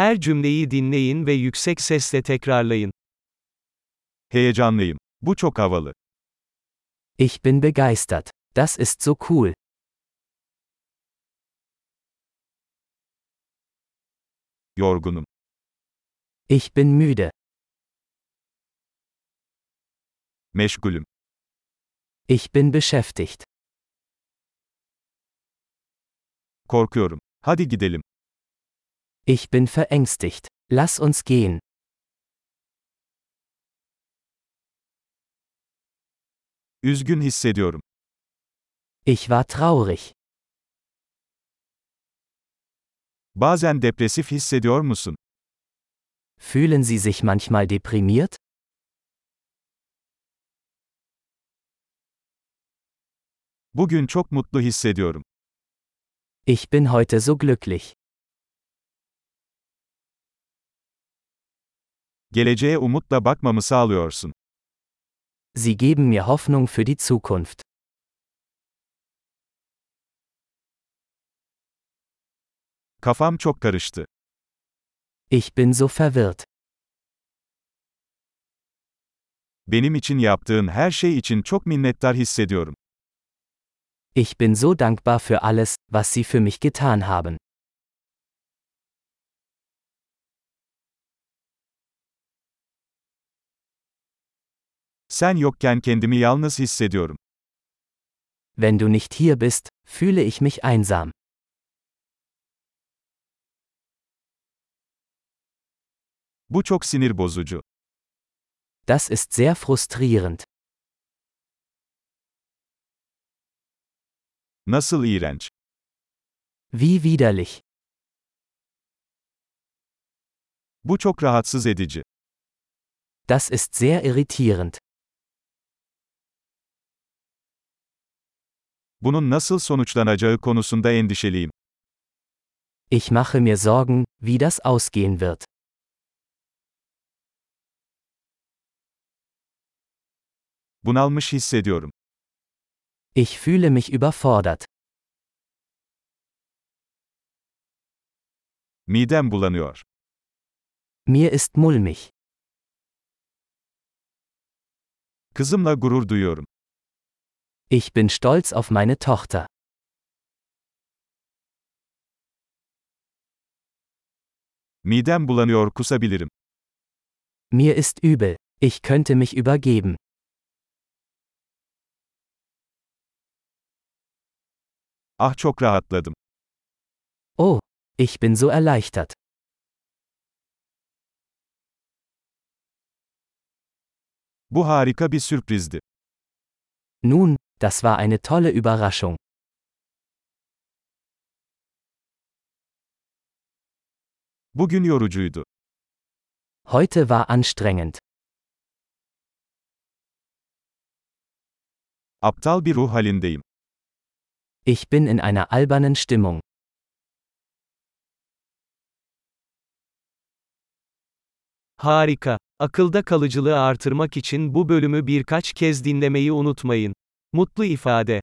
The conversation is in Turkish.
Her cümleyi dinleyin ve yüksek sesle tekrarlayın. Heyecanlıyım. Bu çok havalı. Ich bin begeistert. Das ist so cool. Yorgunum. Ich bin müde. Meşgulüm. Ich bin beschäftigt. Korkuyorum. Hadi gidelim. Ich bin verängstigt. Lass uns gehen. Üzgün hissediyorum. Ich war traurig. Bazen depresif hissediyor musun? Fühlen Sie sich manchmal deprimiert? Bugün çok mutlu hissediyorum. Ich bin heute so glücklich. Geleceğe umutla bakmamı sağlıyorsun. Sie geben mir Hoffnung für die Zukunft. Kafam çok karıştı. Ich bin so verwirrt. Benim için yaptığın her şey için çok minnettar hissediyorum. Ich bin so dankbar für alles, was Sie für mich getan haben. Sen yokken kendimi yalnız hissediyorum. Wenn du nicht hier bist, fühle ich mich einsam. Bu çok sinir bozucu. Das ist sehr frustrierend. Nasıl iğrenç. Wie widerlich. Bu çok rahatsız edici. Das ist sehr irritierend. Bunun nasıl sonuçlanacağı konusunda endişeliyim. Ich mache mir Sorgen, wie das ausgehen wird. Bunalmış hissediyorum. Ich fühle mich überfordert. Midem bulanıyor. Mir ist mulmig. Kızımla gurur duyuyorum. Ich bin stolz auf meine Tochter. Midem bulanıyor kusabilirim. Mir ist übel. Ich könnte mich übergeben. Ah çok rahatladım. Oh, ich bin so erleichtert. Bu harika bir sürprizdi. Nun, das war eine tolle Überraschung. Bugün yorucuydu. Heute war anstrengend. Aptal bir ruh halindeyim. Ich bin in einer albernen Stimmung. Harika. Akılda kalıcılığı artırmak için bu bölümü birkaç kez dinlemeyi unutmayın. Mutlu ifade